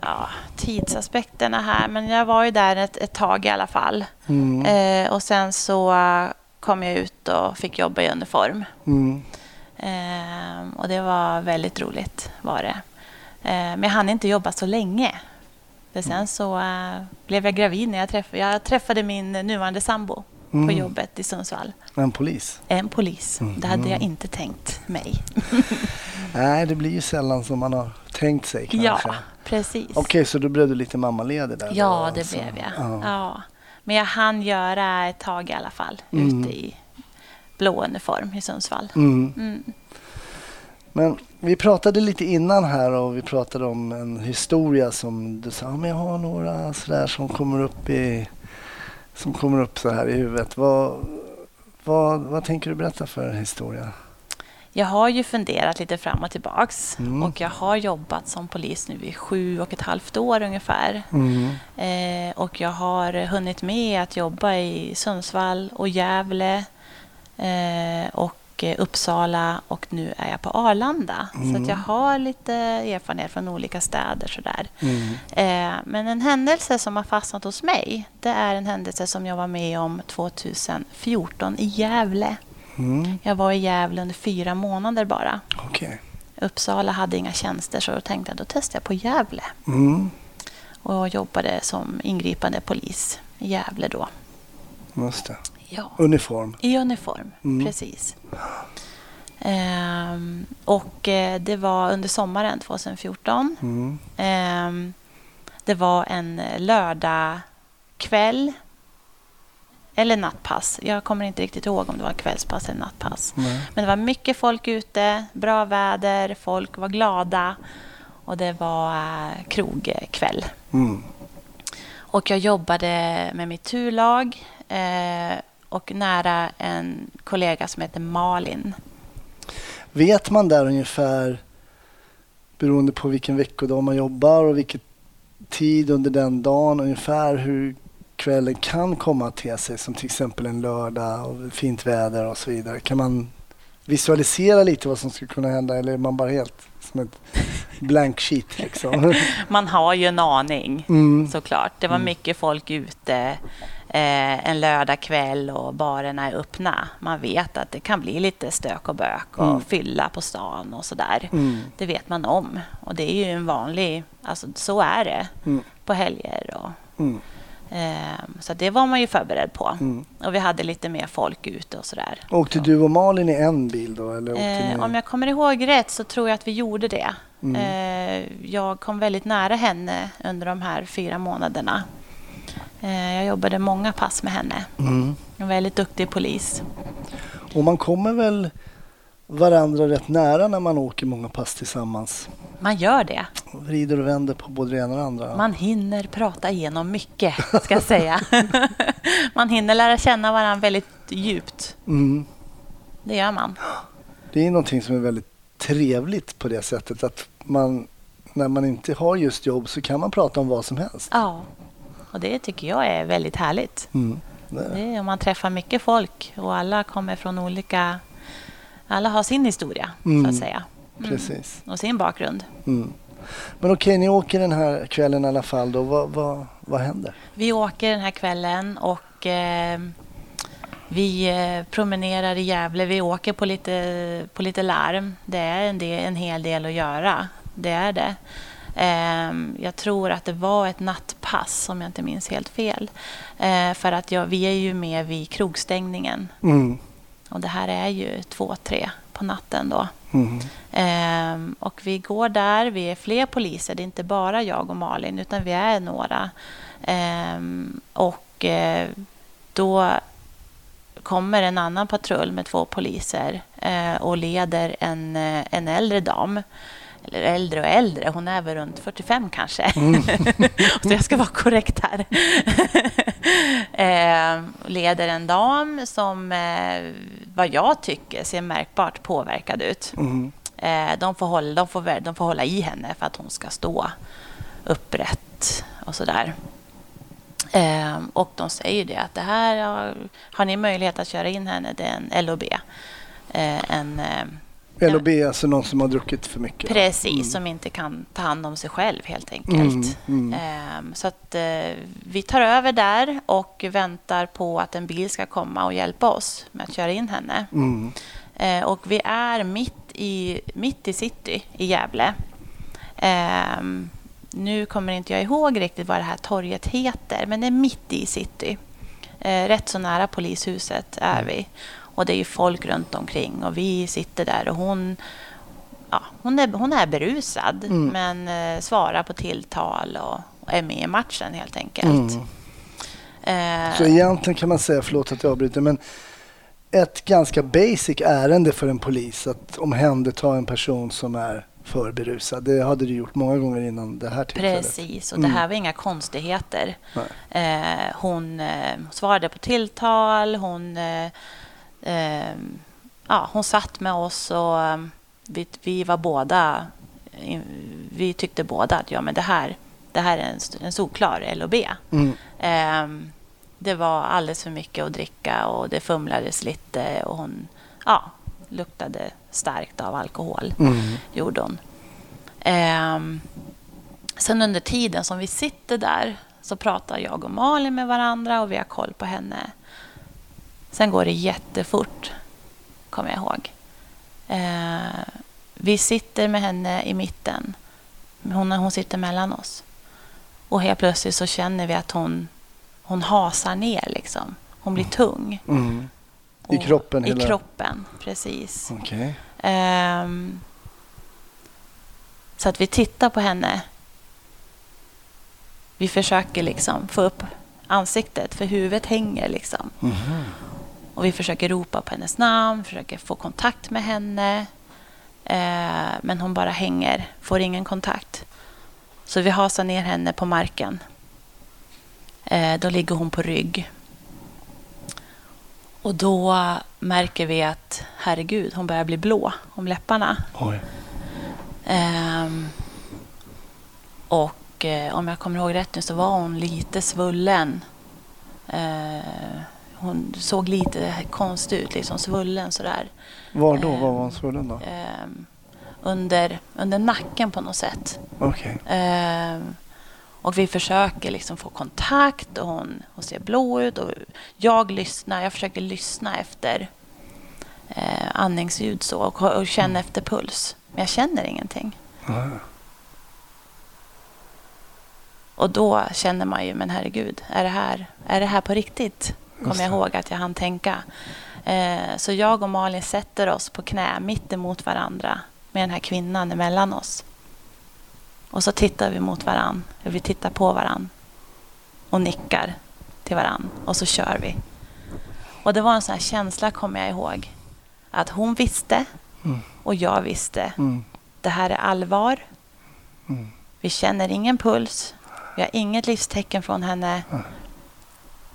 S3: ja, tidsaspekterna här, men jag var ju där ett, ett tag i alla fall.
S1: Mm.
S3: Eh, och sen så kom jag ut och fick jobba i uniform.
S1: Mm.
S3: Eh, och det var väldigt roligt var det. Eh, men jag hann inte jobba så länge. För sen så eh, blev jag gravid när jag träffade, jag träffade min nuvarande sambo på
S1: Mm.
S3: jobbet i Sundsvall.
S1: En polis?
S3: En polis. Det hade
S1: Mm.
S3: jag inte tänkt mig.
S1: Nej, det blir ju sällan som man har tänkt sig kanske.
S3: Ja, precis.
S1: Okej, så då blev du lite mammaledig där?
S3: Ja,
S1: då,
S3: det
S1: alltså.
S3: blev jag.
S1: Ja.
S3: Ja. Men jag hann göra ett tag i alla fall
S1: Mm.
S3: ute i blå uniform i Sundsvall.
S1: Mm.
S3: Mm.
S1: Men vi pratade lite innan här och vi pratade om en historia som du sa, "Ja, men jag har några sådär som kommer upp i som kommer upp så här i huvudet. Vad, vad, vad tänker du berätta för historia?
S3: Jag har ju funderat lite fram och tillbaks
S1: Mm.
S3: och jag har jobbat som polis nu i sju och ett halvt år ungefär.
S1: Mm.
S3: Eh, och jag har hunnit med att jobba i Sundsvall och Gävle eh, och eh, Uppsala och nu är jag på Arlanda. Så
S1: Mm.
S3: att jag har lite erfarenhet från olika städer. Sådär.
S1: Mm.
S3: Eh, men en händelse som har fastnat hos mig det är en händelse som jag var med om 2014 i Gävle.
S1: Mm.
S3: Jag var i Gävle under fyra månader bara.
S1: Okej.
S3: Uppsala hade inga tjänster så då tänkte jag då testar jag på Gävle.
S1: Mm.
S3: Och jobbade som ingripande polis i Gävle då.
S1: Just det.
S3: Ja.
S1: Uniform.
S3: I uniform,
S1: Mm.
S3: precis. Ehm, och eh, det var under sommaren 2014.
S1: Mm.
S3: Ehm, det var en lördagkväll. Eller nattpass. Jag kommer inte riktigt ihåg om det var kvällspass eller nattpass.
S1: Nej.
S3: Men det var mycket folk ute, bra väder, folk var glada och det var eh, krogkväll.
S1: Mm.
S3: Och jag jobbade med mitt turlag eh, och nära en kollega som heter Malin.
S1: Vet man där ungefär, beroende på vilken veckodag man jobbar och vilken tid under den dagen, ungefär hur kvällen kan komma att te sig som till exempel en lördag och fint väder och så vidare. Kan man visualisera lite vad som skulle kunna hända eller är man bara helt som ett blank sheet liksom?
S3: Man har ju en aning
S1: Mm.
S3: såklart. Det var
S1: Mm.
S3: mycket folk ute eh, en lördagkväll och barerna är öppna. Man vet att det kan bli lite stök och bök och
S1: Mm.
S3: fylla på stan och sådär.
S1: Mm.
S3: Det vet man om. Och det är ju en vanlig, alltså så är det
S1: Mm.
S3: på helger och
S1: Mm.
S3: Så det var man ju förberedd på.
S1: Mm.
S3: Och vi hade lite mer folk ute och sådär.
S1: Åkte du och Malin i en bil då? Eller
S3: Eh,
S1: ni...
S3: om jag kommer ihåg rätt så tror jag att vi gjorde det.
S1: Mm.
S3: Eh, jag kom väldigt nära henne under de här fyra månaderna. Eh, jag jobbade många pass med henne.
S1: Mm.
S3: En väldigt duktig polis.
S1: Och man kommer väl varandra rätt nära när man åker många pass tillsammans?
S3: Man gör det.
S1: Vrider och vänder på både det ena och det andra.
S3: Man hinner prata igenom mycket, ska jag säga. man hinner lära känna varandra väldigt djupt.
S1: Mm.
S3: Det gör man.
S1: Det är någonting som är väldigt trevligt på det sättet att man när man inte har just jobb så kan man prata om vad som helst.
S3: Ja. Och det tycker jag är väldigt härligt.
S1: Mm. Det-
S3: är man träffar mycket folk och alla kommer från olika... Alla har sin historia, så
S1: Mm.
S3: att säga.
S1: Precis.
S3: Och sin bakgrund.
S1: Mm. Men okej, ni åker den här kvällen i alla fall. Då. Vad, vad, vad händer?
S3: Vi åker den här kvällen och eh, vi eh, promenerar i Gävle. Vi åker på lite, på lite larm. Det är en, del, en hel del att göra. Det är det. Eh, jag tror att det var ett nattpass, om jag inte minns helt fel. Eh, för att jag, vi är ju med vid krogstängningen.
S1: Mm.
S3: Och det här är ju två, tre på natten då.
S1: Mm.
S3: Ehm, och vi går där, vi är fler poliser, det är inte bara jag och Malin utan vi är några. Ehm, och eh, då kommer en annan patrull med två poliser eh, och leder en, eh, en äldre dam. Eller äldre och äldre, hon är väl runt 45 kanske. Så jag ska vara korrekt här. eh, leder en dam som, eh, vad jag tycker, ser märkbart påverkad ut.
S1: Mm.
S3: Eh, de, får hålla, de, får, de får hålla i henne för att hon ska stå upprätt och sådär. Eh, och de säger det att det här har, har ni möjlighet att köra in henne. Det är en LOB. Eh, en, eh,
S1: LOB är alltså någon som har druckit för mycket.
S3: Precis, som inte kan ta hand om sig själv helt enkelt.
S1: Mm, mm.
S3: Ehm, Så att eh, vi tar över där och väntar på att en bil ska komma och hjälpa oss med att köra in henne.
S1: Mm.
S3: Eh, Och vi är mitt i, mitt i city i Gävle. Ehm, nu kommer inte jag ihåg riktigt vad det här torget heter, men det är mitt i city. Eh, rätt så nära polishuset är vi. Och det är ju folk runt omkring och vi sitter där och hon, ja, hon, är, hon är berusad
S1: Mm.
S3: men eh, svarar på tilltal och, och är med i matchen helt enkelt.
S1: Mm.
S3: Eh,
S1: Så egentligen kan man säga, förlåt att jag avbryter, men ett ganska basic ärende för en polis att omhänderta en person som är för berusad. Det hade du gjort många gånger innan det här tillfället.
S3: Precis, och
S1: Mm.
S3: det här var inga konstigheter. Eh, hon eh, svarade på tilltal, hon, eh, ja, hon satt med oss och eh, vi, vi var båda, eh, vi tyckte båda att ja, men det, här, det här är en, en solklar LOB.
S1: Mm.
S3: Eh, det var alldeles för mycket att dricka och det fumlades lite och hon ja, luktade starkt av alkohol
S1: Mm.
S3: gjorde hon. Ehm, sen under tiden som vi sitter där så pratar jag och Malin med varandra och vi har koll på henne. Sen går det jättefort, kommer jag ihåg. Ehm, vi sitter med henne i mitten. Hon, hon sitter mellan oss. Och helt plötsligt så känner vi att hon, hon hasar ner. Liksom. Hon blir tung.
S1: Mm. I
S3: Och-
S1: kroppen?
S3: I
S1: hela...
S3: kroppen, precis.
S1: Okej.
S3: Ehm, så att vi tittar på henne. Vi försöker liksom få upp ansiktet, för huvudet hänger. liksom.
S1: Mhm.
S3: Och vi försöker ropa på hennes namn, försöker få kontakt med henne. Eh, men hon bara hänger, får ingen kontakt. Så vi hasar ner henne på marken. Eh, då ligger hon på rygg. Och då märker vi att, herregud, hon börjar bli blå om läpparna.
S1: Oj.
S3: Ehm, och eh, om jag kommer ihåg rätt nu så var hon lite svullen. Eh, hon såg lite konstig ut, liksom svullen sådär.
S1: Var då?
S3: Eh,
S1: Var var hon svullen då?
S3: Under, under nacken på något sätt.
S1: Okej.
S3: Ehm, och vi försöker liksom få kontakt och hon, hon ser blå ut. Och jag lyssnar, jag försöker lyssna efter eh, andningsljud så, och, och känna efter puls. Men jag känner ingenting.
S1: Ja.
S3: Och då känner man ju, men herregud, är det här, är det här på riktigt? Kommer jag ihåg att jag hann tänka. Eh, så jag och Malin sätter oss på knä mitt emot varandra med den här kvinnan emellan oss. Och så tittar vi mot varann, vi tittar på varann och nickar till varann och så kör vi. Och det var en sån här känsla, kommer jag ihåg, att hon visste
S1: Mm.
S3: och jag visste.
S1: Mm.
S3: Det här är allvar.
S1: Mm.
S3: Vi känner ingen puls. Vi har inget livstecken från henne.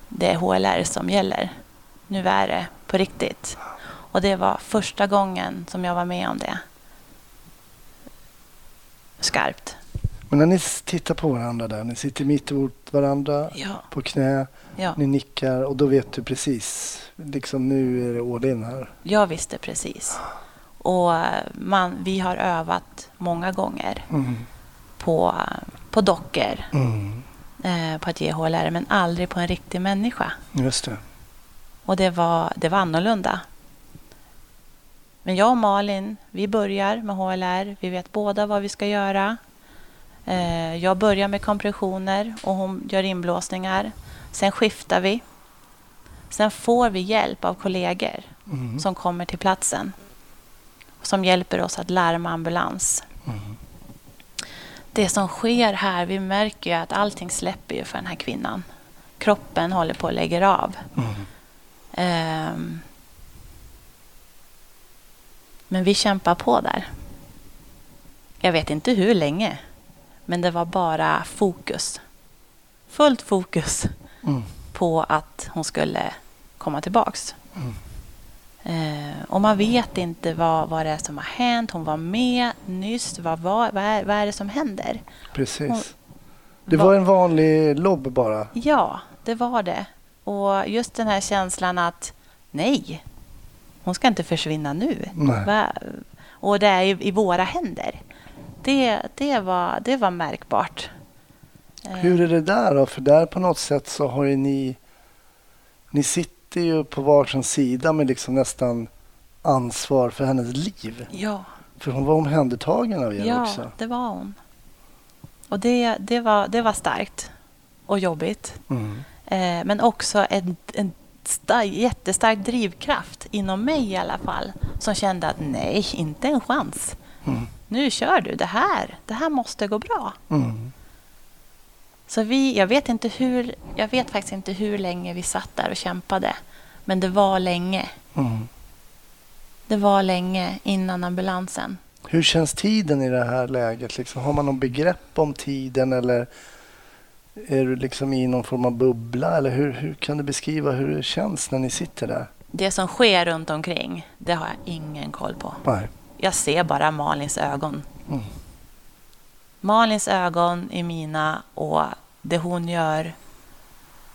S3: Det är HLR som gäller. Nu är det på riktigt. Och det var första gången som jag var med om det. Skarpt.
S1: Men när ni tittar på varandra där, ni sitter mitt emot varandra
S3: Ja.
S1: på knä,
S3: ja.
S1: ni nickar och då vet du precis, liksom nu är det all in här.
S3: Jag visste precis. Och eh, man, vi har övat många gånger
S1: Mm.
S3: på, på dockor,
S1: Mm.
S3: eh, på att ge HLR, men aldrig på en riktig människa.
S1: Just det.
S3: Och det var, det var annorlunda. Men jag och Malin, vi börjar med HLR. Vi vet båda vad vi ska göra. Eh, jag börjar med kompressioner och hon gör inblåsningar. Sen skiftar vi. Sen får vi hjälp av kollegor
S1: Mm.
S3: som kommer till platsen. Som hjälper oss att larma ambulans. Det som sker här, vi märker ju att allting släpper ju för den här kvinnan. Kroppen håller på att lägga av.
S1: Mm.
S3: Ehm. Men vi kämpar på där. Jag vet inte hur länge, men det var bara fokus. Fullt fokus
S1: Mm.
S3: på att hon skulle komma tillbaks.
S1: Mm.
S3: Eh, och man vet inte vad, vad det är som har hänt. Hon var med nyss. Vad, vad, vad, är, vad är det som händer?
S1: Precis.
S3: Hon-
S1: Det var en vanlig lobb bara.
S3: Ja, det var det. Och just den här känslan att nej, hon ska inte försvinna nu. Och det är i, i våra händer. Det, det, var, det var märkbart.
S1: Hur är det där då? För där på något sätt så har ni... Ni sitter ju på varsin sida med liksom nästan ansvar för hennes liv.
S3: Ja,
S1: För hon var omhändertagen av er
S3: ja
S1: också.
S3: det var hon. Och det, det, var, det var starkt och jobbigt.
S1: Mm.
S3: Eh, men också en, en sta- jättestark drivkraft inom mig i alla fall. Som kände att nej, inte en chans.
S1: Mm.
S3: Nu kör du det här. Det här måste gå bra.
S1: Mm.
S3: Så vi, jag vet inte hur, jag vet faktiskt inte hur länge vi satt där och kämpade. Men det var länge.
S1: Mm.
S3: Det var länge innan ambulansen.
S1: Hur känns tiden i det här läget? Liksom, har man någon begrepp om tiden eller är du liksom i någon form av bubbla? Eller hur, hur kan du beskriva hur det känns när ni sitter där?
S3: Det som sker runt omkring, det har jag ingen koll på.
S1: Nej.
S3: Jag ser bara Malins ögon.
S1: Mm.
S3: Malins ögon i mina och det hon gör.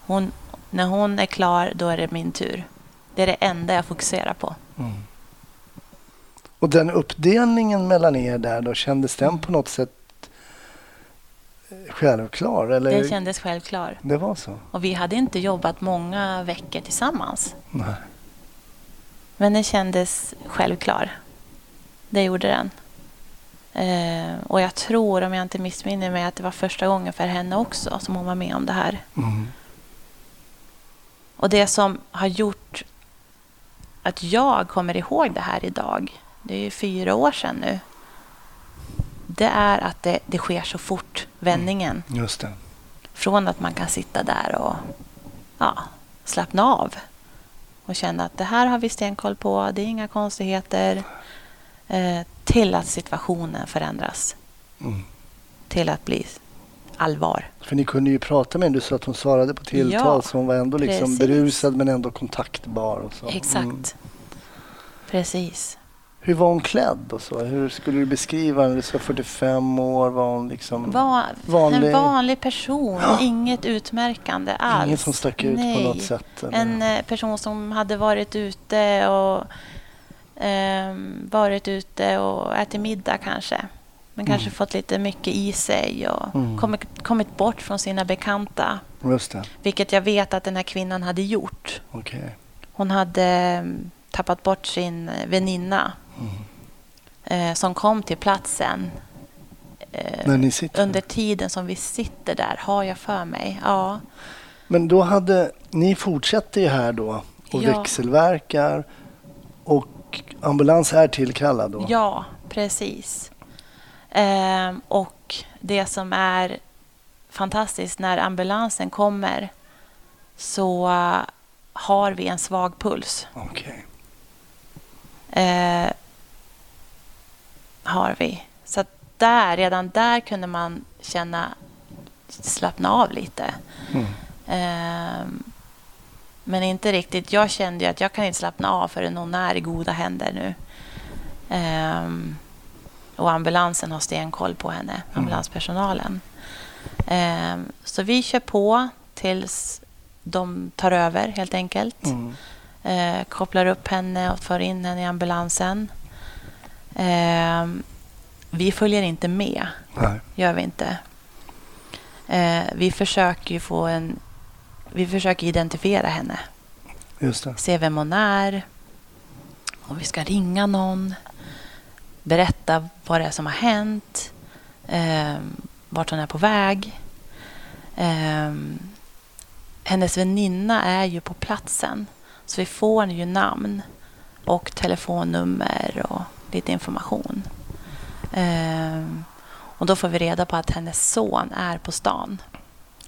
S3: Hon, när hon är klar, då är det min tur. Det är det enda jag fokuserar på.
S1: Mm. Och den uppdelningen mellan er där då, kändes den på något sätt eh, självklar? Eller?
S3: Det kändes självklar.
S1: Det var så?
S3: Och vi hade inte jobbat många veckor tillsammans.
S1: Nej.
S3: Men den kändes självklar. Det gjorde den. Eh, och jag tror, om jag inte missminner mig, att det var första gången för henne också som hon var med om det här.
S1: Mm.
S3: Och det som har gjort att jag kommer ihåg det här idag, det är ju fyra år sedan nu, det är att det, det sker så fort, vändningen.
S1: Just det.
S3: Från att man kan sitta där och ja, slappna av och känna att det här har vi stenkoll på, det är inga konstigheter, eh, till att situationen förändras,
S1: Mm.
S3: till att bli allvar.
S1: För ni kunde ju prata med henne. Du sa att hon svarade på tilltal
S3: Ja,
S1: så hon var ändå liksom
S3: precis.
S1: berusad men ändå kontaktbar. Och så.
S3: Exakt.
S1: Mm.
S3: Precis.
S1: Hur var hon klädd och så? Hur skulle du beskriva henne? Du sa 45 år. Var hon liksom
S3: Va-
S1: vanlig?
S3: En vanlig person, inget utmärkande alls.
S1: Ingen som stack ut
S3: Nej.
S1: på något sätt? Eller?
S3: En eh, person som hade varit ute och varit ute och ätit middag kanske. Men kanske
S1: Mm.
S3: fått lite mycket i sig och
S1: Mm.
S3: kommit, kommit bort från sina bekanta. Vilket jag vet att den här kvinnan hade gjort.
S1: Okej.
S3: Hon hade mm, tappat bort sin eh, väninna
S1: Mm.
S3: eh, som kom till platsen eh, under tiden som vi sitter där, har jag för mig. Ja,
S1: Men då hade, ni fortsätter ju här då och
S3: Ja.
S1: växelverkar och ambulans är tillkallad då?
S3: ja precis. Ehm, och det som är fantastiskt, när ambulansen kommer så eh, har vi en svag puls.
S1: Okej.
S3: Eh, har vi. Så där, redan där kunde man känna slappna av lite.
S1: Mm.
S3: Ehm, men inte riktigt. Jag kände ju att jag kan inte slappna av förrän hon är i goda händer nu. Ehm, och ambulansen har stenkoll på henne, ambulanspersonalen. Ehm, så vi kör på tills de tar över helt enkelt.
S1: Mm.
S3: Eh, kopplar upp henne och för in henne i ambulansen. Ehm, vi följer inte med,
S1: Nej.
S3: gör vi inte. Eh, vi försöker ju få en... Vi försöker identifiera henne. Se vem hon är. Om vi ska ringa någon. Berätta vad det är som har hänt. Eh, vart hon är på väg. Eh, hennes väninna är ju på platsen. Så vi får ju namn och telefonnummer och lite information. Eh, och då får vi reda på att hennes son är på stan.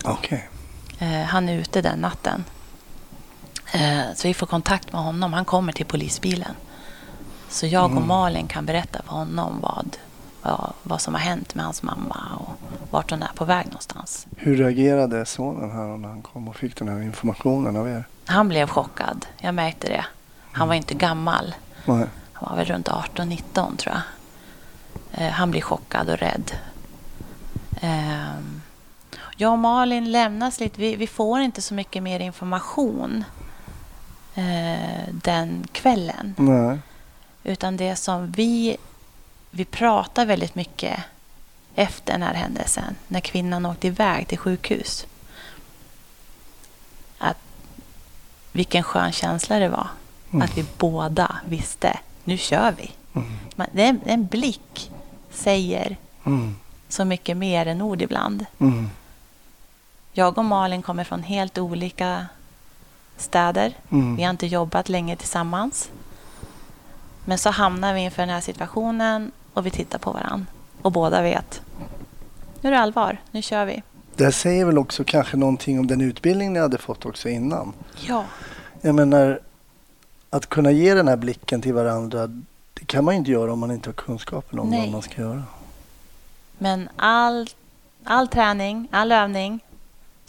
S1: Okej.
S3: Eh, han är ute den natten. Eh, så vi får kontakt med honom. Han kommer till polisbilen. Så jag och
S1: Mm.
S3: Malin kan berätta för honom vad, vad, vad som har hänt med hans mamma och vart hon är på väg någonstans.
S1: Hur reagerade sonen här när han kom och fick den här informationen av er?
S3: Han blev chockad. Jag märkte det. Han var inte gammal.
S1: Nej.
S3: Han var väl runt 18-19 tror jag. Eh, han blir chockad och rädd. Jag och Malin lämnas lite. Vi, vi får inte så mycket mer information eh, den kvällen.
S1: Nej.
S3: Utan det som vi, vi pratar väldigt mycket efter den här händelsen. När kvinnan åkte iväg till sjukhus. Att vilken skön känsla det var.
S1: Mm.
S3: Att vi båda visste, nu kör vi.
S1: Mm.
S3: Man, en, en blick säger
S1: Mm.
S3: så mycket mer än ord ibland.
S1: Mm.
S3: Jag och Malin kommer från helt olika städer.
S1: Mm.
S3: Vi har inte jobbat länge tillsammans. Men så hamnar vi inför den här situationen och vi tittar på varandra. Och båda vet. Nu är det allvar. Nu kör vi.
S1: Det säger väl också kanske någonting om den utbildning ni hade fått också innan.
S3: Ja.
S1: Jag menar, att kunna ge den här blicken till varandra, det kan man ju inte göra om man inte har kunskapen om
S3: Nej.
S1: vad man ska göra.
S3: Men all, all träning, all övning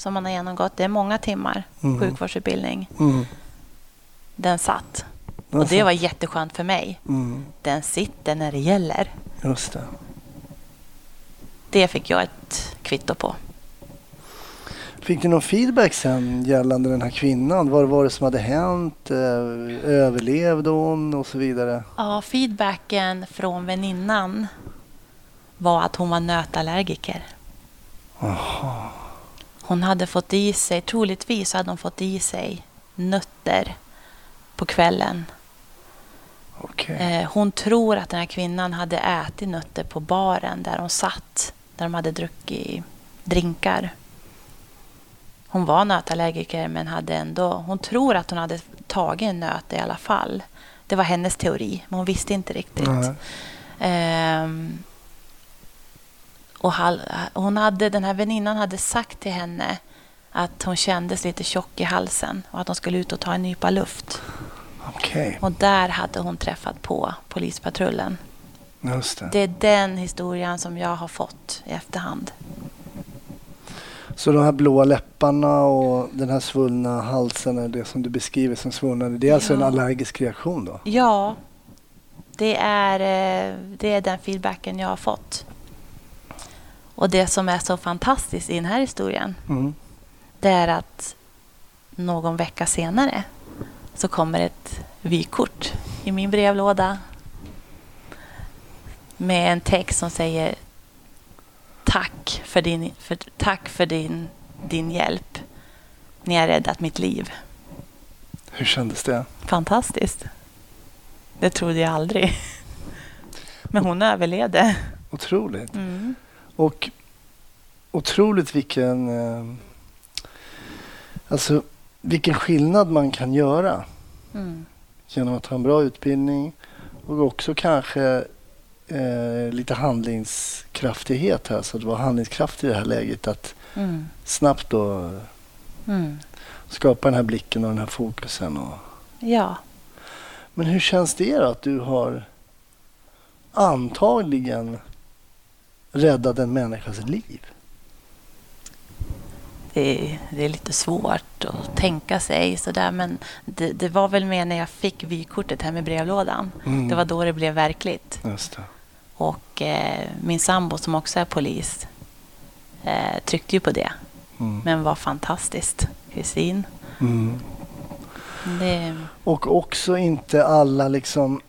S3: som man har genomgått, det är många timmar
S1: Mm.
S3: sjukvårdsutbildning,
S1: Mm.
S3: den satt. Och det var jätteskönt för mig.
S1: mm.
S3: Den sitter när det gäller.
S1: Just det.
S3: Det fick jag ett kvitto på.
S1: Fick ni någon feedback sen gällande den här kvinnan? Vad var det som hade hänt? Eh, Överlevde hon och så vidare?
S3: Ja, feedbacken från väninnan var att hon var nötallergiker.
S1: Jaha.
S3: Hon hade fått i sig, troligtvis hade hon fått i sig nötter på kvällen.
S1: Okej.
S3: Eh, hon tror att den här kvinnan hade ätit nötter på baren där hon satt, där de hade druckit drinkar. Hon var nötallergiker men hade ändå, hon tror att hon hade tagit en nöt i alla fall. Det var hennes teori, men hon visste inte riktigt.
S1: Nej.
S3: Ehm, och hon hade, den här väninnan hade sagt till henne att hon kändes lite tjock i halsen och att hon skulle ut och ta en nypa luft.
S1: Okej,
S3: Och där hade hon träffat på polispatrullen.
S1: just det.
S3: Det är den historien som jag har fått i efterhand.
S1: Så de här blåa läpparna och den här svullna halsen, är det som du beskriver som svullnade, det är alltså en
S3: Ja.
S1: allergisk reaktion då?
S3: Ja, det är, eh, det är den feedbacken jag har fått. Och det som är så fantastiskt i den här historien
S1: Mm.
S3: det är att någon vecka senare så kommer ett vykort i min brevlåda med en text som säger tack för din, för, tack för din, din hjälp. Ni har räddat mitt liv.
S1: Hur kändes det?
S3: Fantastiskt. Det trodde jag aldrig. Men hon överlevde.
S1: Otroligt.
S3: Mm.
S1: Och otroligt vilken... Eh, alltså vilken skillnad man kan göra
S3: Mm.
S1: genom att ha en bra utbildning och också kanske eh, lite handlingskraftighet här. Så att vara handlingskraftig i det här läget. Att
S3: Mm.
S1: snabbt då
S3: Mm.
S1: skapa den här blicken och den här fokusen. Och...
S3: Ja.
S1: Men hur känns det då att du har antagligen räddat en människas liv?
S3: Det är, det är lite svårt att tänka sig sådär men det, det var väl mer när jag fick vykortet hem i brevlådan.
S1: Mm.
S3: Det var då det blev verkligt.
S1: Det.
S3: Och eh, min sambo som också är polis eh, tryckte ju på det.
S1: Mm.
S3: Men var fantastiskt. Kristin.
S1: Mm.
S3: Det,
S1: Och också inte alla liksom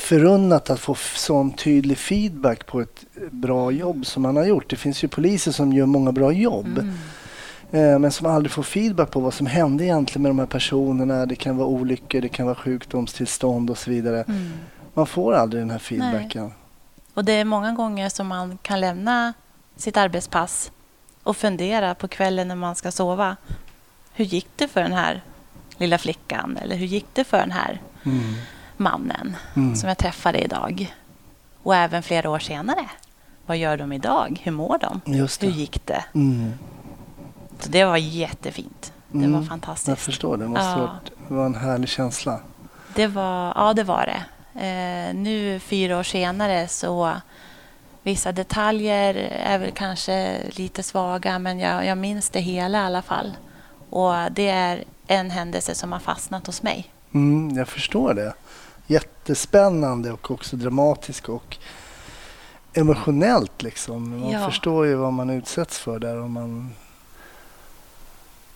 S1: förunnat att få sån tydlig feedback på ett bra jobb som man har gjort. Det finns ju poliser som gör många bra jobb
S3: mm.
S1: eh, men som aldrig får feedback på vad som hände egentligen med de här personerna. Det kan vara olyckor, det kan vara sjukdomstillstånd och så vidare.
S3: Mm.
S1: Man får aldrig den här feedbacken.
S3: Och det är många gånger som man kan lämna sitt arbetspass och fundera på kvällen när man ska sova. Hur gick det för den här lilla flickan? Eller hur gick det för den här
S1: Mm.
S3: Mannen
S1: Mm.
S3: som jag träffade idag? Och även flera år senare. Vad gör de idag? Hur mår de? Hur gick det?
S1: Mm.
S3: Så det var jättefint. Det
S1: Mm.
S3: var
S1: Jag
S3: fantastiskt.
S1: förstår, det måste
S3: Ja.
S1: varit, var en härlig känsla.
S3: Det var, ja, det var det. Eh, nu fyra år senare så vissa detaljer är väl kanske lite svaga men jag, jag minns det hela i alla fall. Och det är en händelse som har fastnat hos mig.
S1: Mm, jag förstår det. Jättespännande och också dramatisk och emotionellt liksom. Man
S3: Ja.
S1: förstår ju vad man utsätts för där. Och man...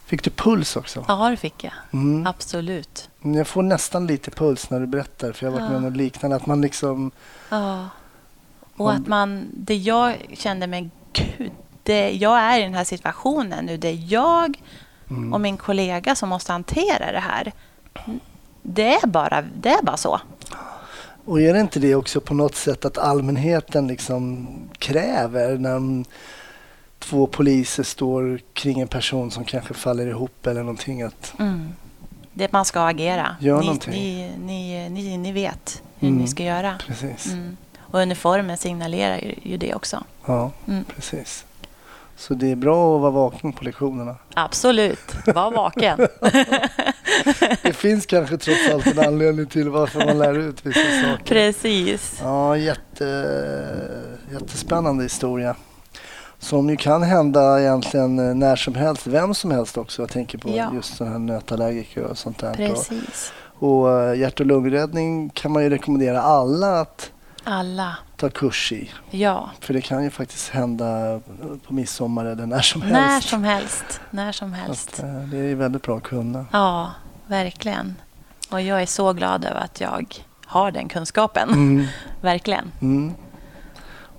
S1: Fick du puls också?
S3: Ja, det fick jag.
S1: Mm.
S3: Absolut.
S1: Jag får nästan lite puls när du berättar för jag har varit med om
S3: Ja.
S1: något liknande. Att man liksom...
S3: Ja. Och att man, det jag kände, men gud, det, jag är i den här situationen nu. Det är jag
S1: Mm.
S3: och min kollega som måste hantera det här. Det är bara, det är bara så.
S1: Och är det inte det också på något sätt att allmänheten liksom kräver när två poliser står kring en person som kanske faller ihop eller någonting att
S3: Mm. Det man ska agera.
S1: Gör
S3: ni, ni, ni, ni, ni vet hur
S1: Mm.
S3: ni ska göra.
S1: precis.
S3: Mm. Och uniformen signalerar ju, ju det också.
S1: Ja,
S3: Mm.
S1: precis. Så det är bra att vara vaken på lektionerna.
S3: Absolut, var vaken.
S1: Det finns kanske trots allt en anledning till varför man lär ut vissa saker.
S3: Precis.
S1: Ja, jätte, jättespännande historia. Som ju kan hända egentligen eh, när som helst, vem som helst också. Jag tänker på
S3: Ja.
S1: just sådana här nötallergiker och sånt där.
S3: Precis.
S1: Och, och eh, hjärt och lungräddning kan man ju rekommendera alla att
S3: Alla.
S1: ta kurs i.
S3: Ja.
S1: För det kan ju faktiskt hända på midsommar eller när som
S3: När
S1: helst.
S3: som helst. När som
S1: Att,
S3: helst.
S1: eh, det är väldigt bra att kunna.
S3: Ja, verkligen. Och jag är så glad över att jag har den kunskapen.
S1: Mm.
S3: Verkligen.
S1: Mm.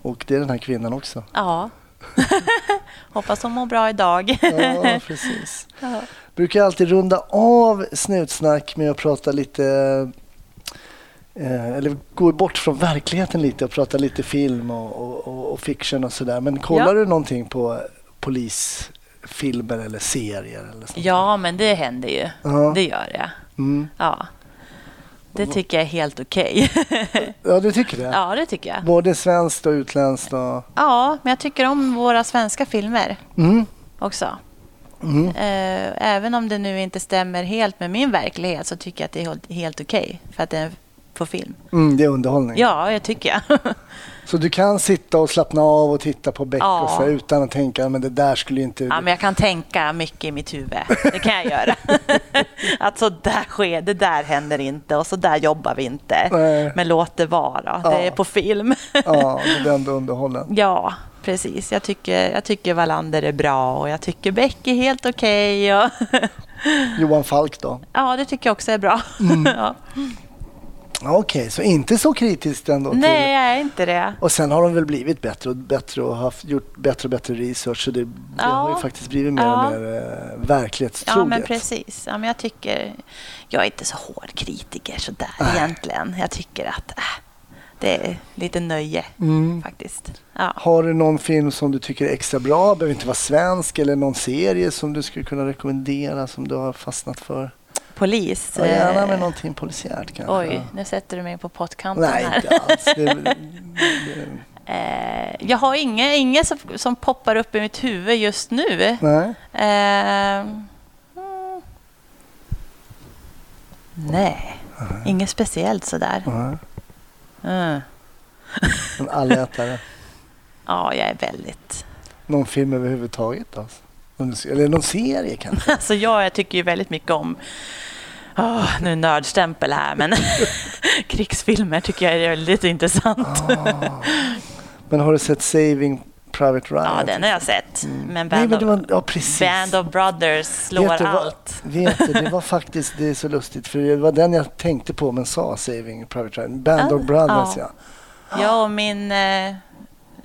S1: Och det är den här kvinnan också.
S3: Ja. Hoppas hon mår bra idag.
S1: Ja, precis.
S3: Ja.
S1: Brukar alltid runda av snutsnack med att prata lite eller gå bort från verkligheten lite och prata lite film och, och, och, fiction och sådär. Men kollar
S3: Ja.
S1: du någonting på polisfilmer eller serier? Eller sånt?
S3: ja, men det händer ju.
S1: Ja.
S3: Det gör det.
S1: Mm.
S3: Ja. Det tycker jag är helt okej.
S1: ja, du tycker det?
S3: ja, det tycker jag.
S1: Både svenskt och utländskt? Och...
S3: Ja, men jag tycker om våra svenska filmer
S1: Mm.
S3: också.
S1: Mm.
S3: Eh, Även om det nu inte stämmer helt med min verklighet så tycker jag att det är helt- okej för att det är på film.
S1: Mm, det är underhållning.
S3: Ja, jag tycker jag.
S1: Så du kan sitta och slappna av och titta på Beck
S3: Ja.
S1: och så, utan att tänka men det där skulle inte...
S3: Ja, men jag kan tänka mycket i mitt huvud. Det kan jag göra. Att så där sker, det där händer inte och så där jobbar vi inte.
S1: Nej.
S3: Men låt det vara. Det
S1: Ja.
S3: är på film.
S1: Ja, du blir ändå underhållen.
S3: Ja, precis. Jag tycker, jag tycker Wallander är bra och jag tycker Beck är helt okej. och
S1: Johan Falk då?
S3: Ja, det tycker jag också är bra.
S1: Mm.
S3: Ja.
S1: Okej, så inte så kritiskt ändå? till-
S3: Nej, jag är inte det.
S1: Och sen har de väl blivit bättre och bättre och haft, gjort bättre och bättre research. Så det, det
S3: Ja.
S1: har ju faktiskt blivit mer
S3: Ja.
S1: och mer eh, verklighetstroget.
S3: Ja, men precis. Ja, men jag tycker... Jag är inte så hård kritiker sådär
S1: Nej.
S3: egentligen. Jag tycker att äh, det är lite nöje
S1: Mm.
S3: faktiskt. Ja.
S1: Har du någon film som du tycker är extra bra? behöver inte vara svensk eller någon serie som du skulle kunna rekommendera som du har fastnat för?
S3: Polis.
S1: Ja, gärna
S3: eh,
S1: med någonting polisiärt kanske.
S3: Oj, nu sätter du mig på pottkanten
S1: Nej,
S3: här.
S1: inte alls. Det, det,
S3: Eh, jag har inget, inget som, som poppar upp i mitt huvud just nu.
S1: nej.
S3: Eh, mm, nej, inget speciellt sådär.
S1: nej.
S3: Mm.
S1: En allätare.
S3: Ja, jag är väldigt...
S1: Någon film överhuvudtaget? Alltså. Eller någon serie kanske?
S3: Alltså jag, jag tycker ju väldigt mycket om... Åh, nu nördstämpel här, men krigsfilmer tycker jag är väldigt intressant.
S1: Ah. Men har du sett Saving Private Ryan?
S3: Ja, den har jag sett. Men
S1: Nej,
S3: Band,
S1: men det var, ja.
S3: Band of Brothers slår
S1: Vet du vad-
S3: allt.
S1: Vet du, det var faktiskt det är så lustigt för det var den jag tänkte på men sa Saving Private Ryan. Band
S3: Ah,
S1: of Brothers
S3: ja.
S1: ja.
S3: Och min eh,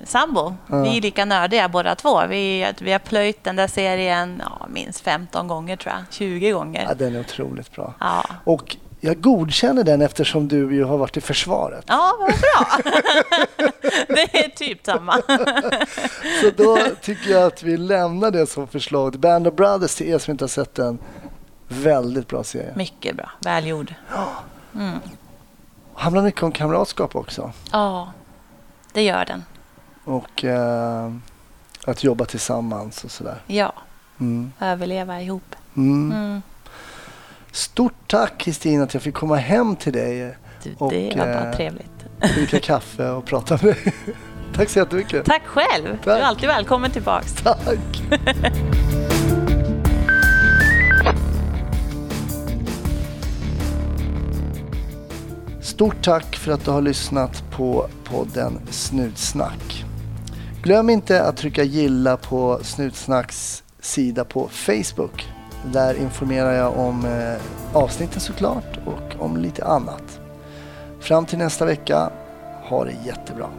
S3: sambo,
S1: Ja.
S3: vi är lika nördiga båda två. Vi, vi har plöjt den där serien ja, minst 15 gånger tror jag. 20
S1: ja.
S3: gånger.
S1: Den är otroligt bra.
S3: Ja,
S1: Och jag godkänner den eftersom du ju har varit i försvaret.
S3: ja vad bra. det är typ samma.
S1: Så då tycker jag att vi lämnar det som förslag. Band of Brothers till er som inte har sett den. Väldigt bra serie.
S3: Mycket bra, välgjord. Mm.
S1: Handlar mycket om kamratskap också.
S3: Ja, det gör den.
S1: Och eh, att jobba tillsammans och sådär.
S3: Ja,
S1: Mm.
S3: överleva ihop.
S1: Mm.
S3: Mm.
S1: Stort tack Kristin att jag fick komma hem till dig,
S3: Du,
S1: Och,
S3: det var bara
S1: eh,
S3: trevligt.
S1: dricka kaffe och prata med dig. Tack så jättemycket.
S3: Tack själv. Du är
S1: Tack.
S3: alltid välkommen tillbaks.
S1: Tack. Stort tack för att du har lyssnat på podden Snutsnack. Glöm inte att trycka gilla på Snutsnacks sida på Facebook. Där informerar jag om eh, avsnitten såklart och om lite annat. Fram till nästa vecka, ha det jättebra.